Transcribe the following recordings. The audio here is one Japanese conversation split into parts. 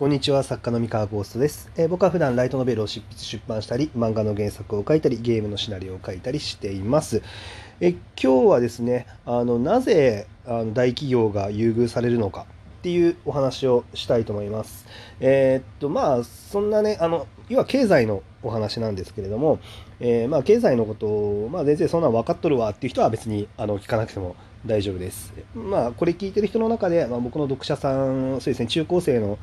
こんにちは作家の三河ゴーストです、えー、僕は普段ライトノベルを執筆出版したり漫画の原作を書いたりゲームのシナリオを書いたりしています、え今日はですねあのなぜあの大企業が優遇されるのかっていうお話をしたいと思います。えー、っとまあそんなねあの要は経済のお話なんですけれども、えー、まあ経済のことを、まあ、全然そんなん分かっとるわっていう人は別にあの聞かなくても大丈夫です。まあ、これ聞いてる人の中で、まあ、僕の読者さん、そうですね、中高生の、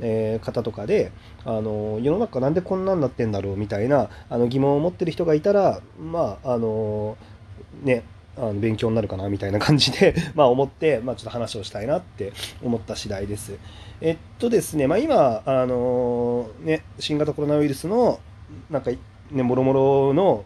えー、方とかで、あの、世の中なんでこんなんなってんだろうみたいな、あの、疑問を持ってる人がいたら、まあ、あの、ね、あの勉強になるかなみたいな感じで まあ思って、まあ、ちょっと話をしたいなって思った次第です。えっとですね、まあ、今、あのね、新型コロナウイルスの、なんか、ね、もろもろの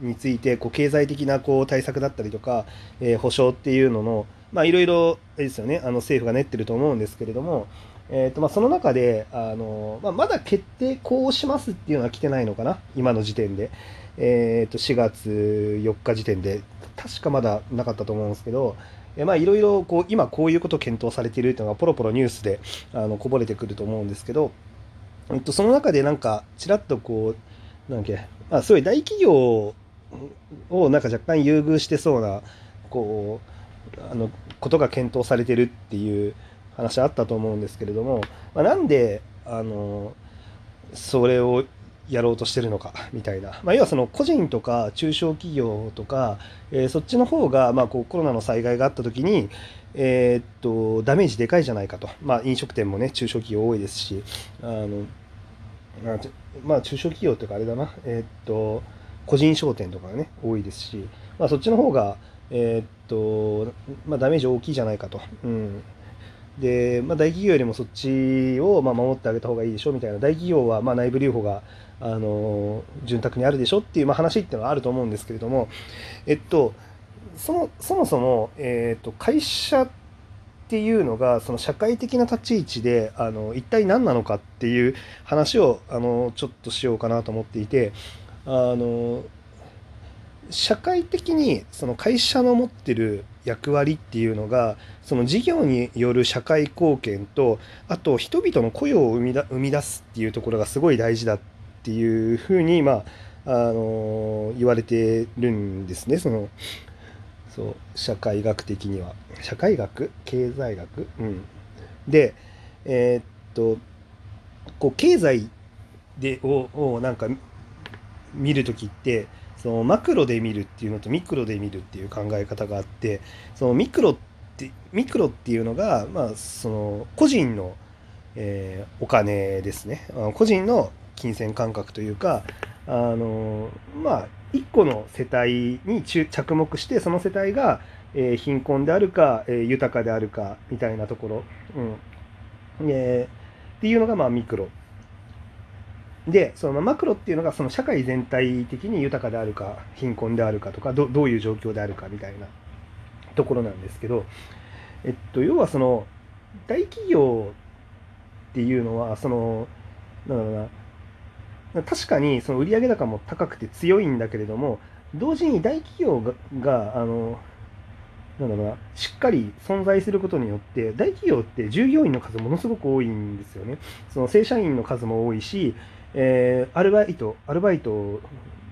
についてこう経済的なこう対策だったりとか、えー、保障っていうののまあいろいろですよねあの政府が練ってると思うんですけれども、えーとまあ、その中であの、まあ、まだ決定こうしますっていうのは来てないのかな今の時点で、えー、と4月4日時点で。確かまだなかったと思うんですけどまあいろいろこう今こういうこと検討されているっていうのがポロポロニュースであのこぼれてくると思うんですけど、えっと、その中でなんかちらっとこうなんだっけ、まあ、すごい大企業をなんか若干優遇してそうなこうあのことが検討されてるっていう話あったと思うんですけれども、まあ、なんであのそれをやろうとしてるのかみたいな、まあ、要はその個人とか中小企業とか、えー、そっちの方がまあこうコロナの災害があった時に、えー、っとダメージでかいじゃないかと、まあ、飲食店もね中小企業多いですしあのまあ中小企業っていうかあれだな。えー、っと個人商店とかがね多いですし、まあ、そっちの方が、え、っとまあ、ダメージ大きいじゃないかと。うん。で、まあ、大企業よりもそっちをまあ守ってあげた方がいいでしょみたいな。大企業はまあ内部留保があの潤沢にあるでしょっていうまあ話っていうのはあると思うんですけれども。えっとそのそもそも、えっと会社っていうのがその社会的な立ち位置であの一体何なのかっていう話をあのちょっとしようかなと思っていて。あの社会的にその会社の持ってる役割っていうのがその事業による社会貢献とあと人々の雇用を生みだ生み出すっていうところがすごい大事だっていうふうにまああの言われてるんですね。そのそう社会学的には。社会学？経済学？うん。でえー、っとこう経済でををなんか見る時ってそのマクロで見るっていうのとミクロで見るっていう考え方があってそのミクロってミクロっていうのが、まあ、その個人の、えー、お金ですね。個人の金銭感覚というかあのまあ一個の世帯に着目してその世帯が、えー、貧困であるか、えー、豊かであるかみたいなところ、うん。えー、っていうのがまあミクロ。でそのマクロっていうのがその社会全体的に豊かであるか貧困であるかとかどういう状況であるかみたいなところなんですけど、えっと、要はその大企業っていうのはそのなんだろうな確かにその売上高も高くて強いんだけれども同時に大企業ががあのなんだろうなしっかり存在することによって大企業って従業員の数ものすごく多いんですよね。その正社員の数も多いしえー、アルバイト、アルバイト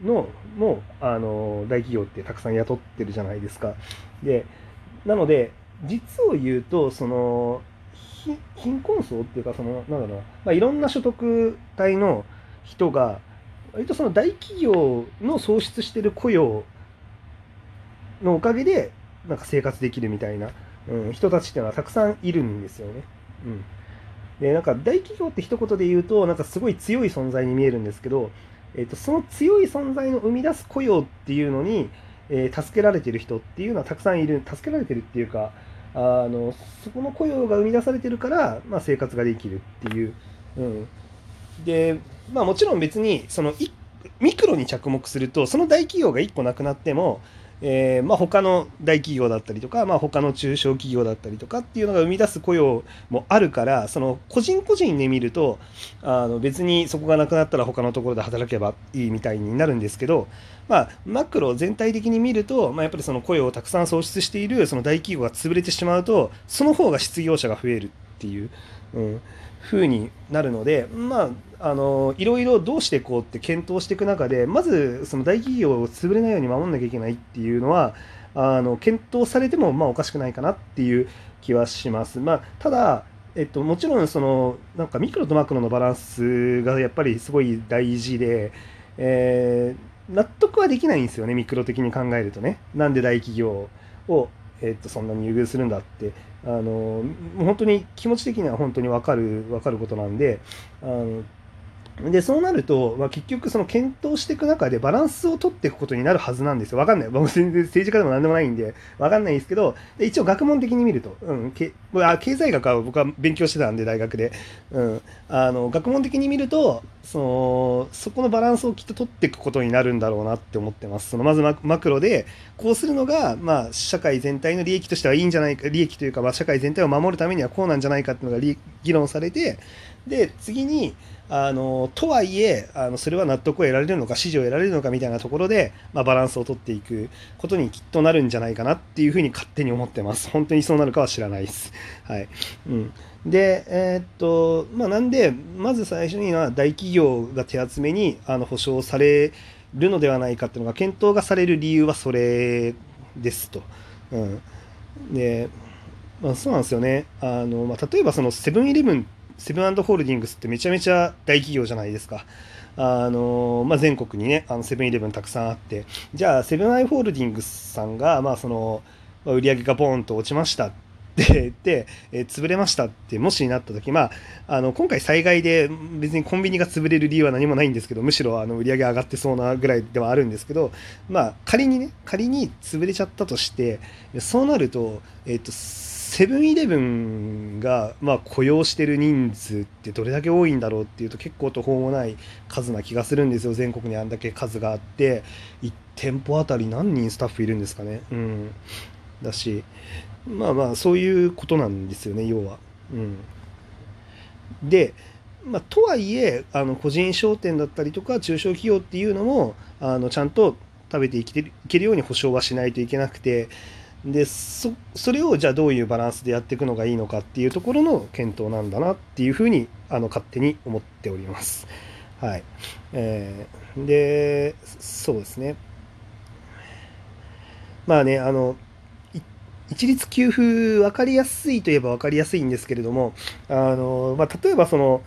の、も、あの、大企業ってたくさん雇ってるじゃないですか。で、なので、実を言うと、その、貧困層っていうか、その、なんだろうな、まあ、いろんな所得帯の人が、割とその大企業の創出してる雇用のおかげで、なんか生活できるみたいな、うん、人たちっていうのはたくさんいるんですよね。うん。でなんか大企業って一言で言うとなんかすごい強い存在に見えるんですけど、えーと、その強い存在の生み出す雇用っていうのに、えー、助けられてる人っていうのはたくさんいる助けられてるっていうかあのそこの雇用が生み出されてるから、まあ、生活ができるっていう、うん、でまあもちろん別にそのミクロに着目するとその大企業が1個なくなってもえー、まあ、他の大企業だったりとか、まあ、他の中小企業だったりとかっていうのが生み出す雇用もあるからその個人個人で見るとあの別にそこがなくなったら他のところで働けばいいみたいになるんですけど、まあ、マクロ全体的に見ると、まあ、やっぱりその雇用をたくさん創出しているその大企業が潰れてしまうとその方が失業者が増える。っていう。うん、風になるのでまああのいろいろどうしていこうって検討していく中でまずその大企業を潰れないように守んなきゃいけないっていうのはあの検討されてもまあおかしくないかなっていう気はします。まあ、ただえっと、もちろんそのなんかミクロとマクロのバランスがやっぱりすごい大事で、えー、納得はできないんですよねミクロ的に考えるとねなんで大企業を、えっと、そんなに優遇するんだってあの本当に気持ち的には本当に分かる分かることなんであので、そうなると、まあ、結局その検討していく中でバランスを取っていくことになるはずなんですよ。わかんない。僕全然政治家でも何でもないんで、わかんないですけど、一応学問的に見ると、うん、けあ経済学は僕は勉強してたんで、大学で。うん、あの学問的に見ると、その、そこのバランスをきっと取っていくことになるんだろうなって思ってます。そのまずマクロで、こうするのが、まあ、社会全体の利益としてはいいんじゃないか、利益というか、まあ、社会全体を守るためにはこうなんじゃないかっていうのが議論されて、で、次に、あのとはいえあのそれは納得を得られるのか支持を得られるのかみたいなところで、まあ、バランスを取っていくことにきっとなるんじゃないかなっていうふうに勝手に思ってます。本当にそうなるかは知らないです。はい。うん、で、えー、っとまあ、なんでまず最初には大企業が手厚めにあの保証されるのではないかっていうのが検討がされる理由はそれですと。うん、でまあ、そうなんですよね。あの、まあ、例えばそのセブンイレブンセブンホールディングスってめちゃめちゃ大企業じゃないですか。あのまあ、全国にね、あのセブンイレブンたくさんあって、じゃあ、セブンアイ・ホールディングスさんが、まあ、その、売り上げがボーンと落ちましたって言って、えー、潰れましたって、もしになった時、まあ、あの、今回災害で別にコンビニが潰れる理由は何もないんですけど、むしろあの売り上げ上がってそうなぐらいではあるんですけど、まあ、仮にね、仮に潰れちゃったとして、そうなると、えっ、と、セブンイレブンが、まあ、雇用してる人数ってどれだけ多いんだろうっていうと結構途方もない数な気がするんですよ。全国にあんだけ数があって。1店舗あたり何人スタッフいるんですかね。うん。だしまあまあそういうことなんですよね要は。うん。でまあ、とはいえあの個人商店だったりとか中小企業っていうのもあのちゃんと食べていけるように保証はしないといけなくてでそそれをじゃあどういうバランスでやっていくのがいいのかっていうところの検討なんだなっていうふうにあの勝手に思っております。はいえー、でそうですねまあねあの一律給付分かりやすいといえば分かりやすいんですけれどもあの、まあ、例えばその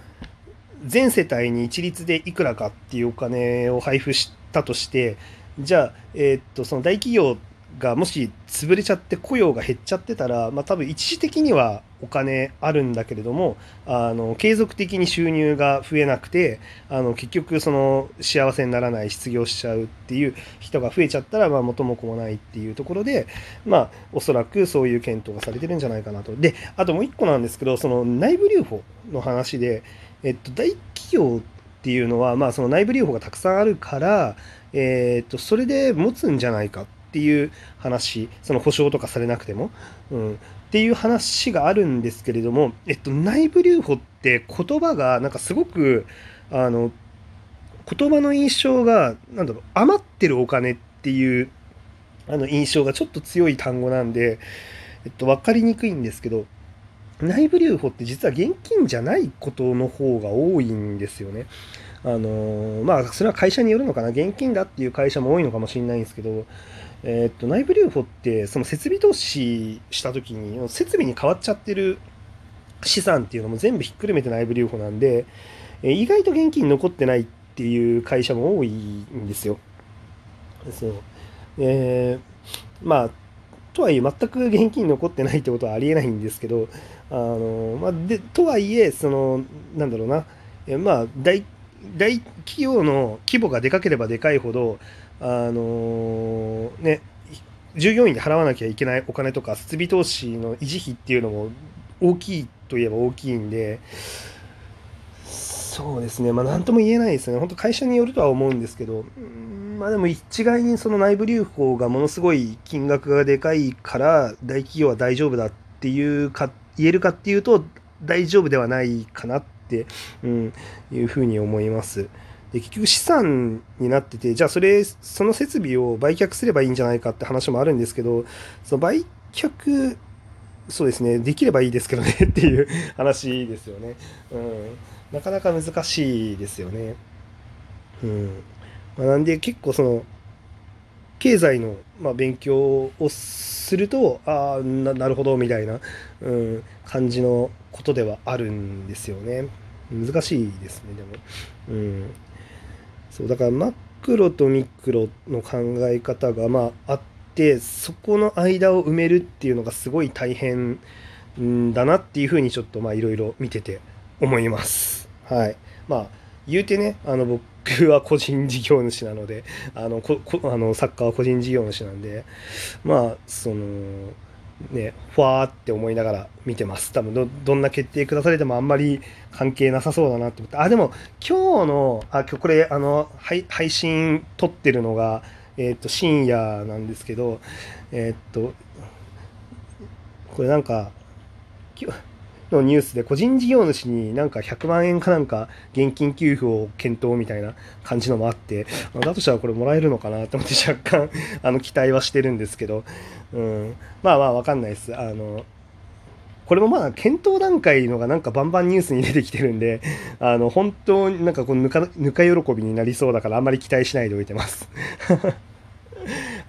全世帯に一律でいくらかっていうお金を配布したとしてじゃあ、えー、っとその大企業がもし潰れちゃって雇用が減っちゃってたら、まあ、多分一時的にはお金あるんだけれどもあの継続的に収入が増えなくてあの結局その幸せにならない失業しちゃうっていう人が増えちゃったら、まあ、元も子もないっていうところで、まあ、おそらくそういう検討がされてるんじゃないかなと。であともう一個なんですけどその内部留保の話で、えっと、大企業っていうのは、まあ、その内部留保がたくさんあるから、えっとそれで持つんじゃないかってっていう話その保証とかされなくても、うん、っていう話があるんですけれども、えっと、内部留保って言葉がなんかすごくあの言葉の印象がなんだろう余ってるお金っていうあの印象がちょっと強い単語なんで、えっと、分かりにくいんですけど内部留保って実は現金じゃないことの方が多いんですよね。あのまあそれは会社によるのかな現金だっていう会社も多いのかもしれないんですけどえー、っと内部留保ってその設備投資した時に設備に変わっちゃってる資産っていうのも全部ひっくるめて内部留保なんで、え意外と現金残ってないっていう会社も多いんですよ。そう。えー、まあとはいえ全く現金残ってないってことはありえないんですけどあの、まあ、でとはいえそのなんだろうな、えまあ大大企業の規模がでかければでかいほどあのね、従業員で払わなきゃいけないお金とか設備投資の維持費っていうのも大きいといえば大きいんで、そうですね、まあ、なんとも言えないですね、本当、会社によるとは思うんですけど、まあ、でも一概にその内部留保がものすごい金額がでかいから、大企業は大丈夫だっていうか、言えるかっていうと、大丈夫ではないかなって、うん、いうふうに思います。で結局資産になっててじゃあそれその設備を売却すればいいんじゃないかって話もあるんですけどその売却そうですねできればいいですけどね っていう話ですよね、うん、なかなか難しいですよね、うん。まあ、なんで結構その経済の、ま、勉強をするとああなるほどみたいな、うん、感じのことではあるんですよね。難しいですねでも、うん、そうだからマクロとミクロの考え方がまああってそこの間を埋めるっていうのがすごい大変だなっていうふうにちょっとまあいろいろ見てて思います。はい。まあ言うてねあの僕は個人事業主なのであのこあのサッカーは個人事業主なんでまあそのねふわーって思いながら見てます。多分どんな決定下されてもあんまり関係なさそうだなって思って。あでも今日のあ今日これあの配配信撮ってるのがえっ、と、深夜なんですけど、えっ、と、これなんか、のニュースで個人事業主になんか100万円かなんか現金給付を検討みたいな感じのもあって、だとしたらこれもらえるのかなと思って若干あの期待はしてるんですけど、うん、まあまあわかんないです。あの、これもまあ検討段階のがなんかバンバンニュースに出てきてるんで、あの本当になんかこうぬかぬか喜びになりそうだからあんまり期待しないでおいてます。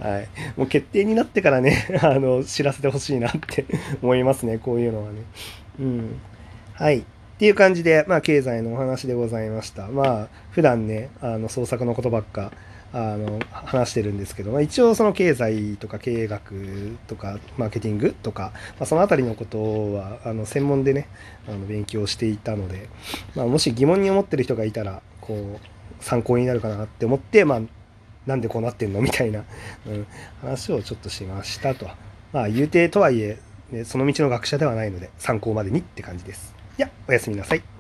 はい、もう決定になってからねあの知らせてほしいなって思いますねこういうのはね。うん、はいっていう感じで、まあ、経済のお話でございました。まあ普段ねあの創作のことばっかあの話してるんですけど、まあ、一応その経済とか経営学とかマーケティングとか、まあ、その辺りのことはあの専門でねあの勉強していたので、まあ、もし疑問に思ってる人がいたらこう参考になるかなって思って、まあ、なんでこうなってんの？みたいな、うん、話をちょっとしましたと。まあ言うてとはいえ、その道の学者ではないので参考までにって感じです。いや、おやすみなさい。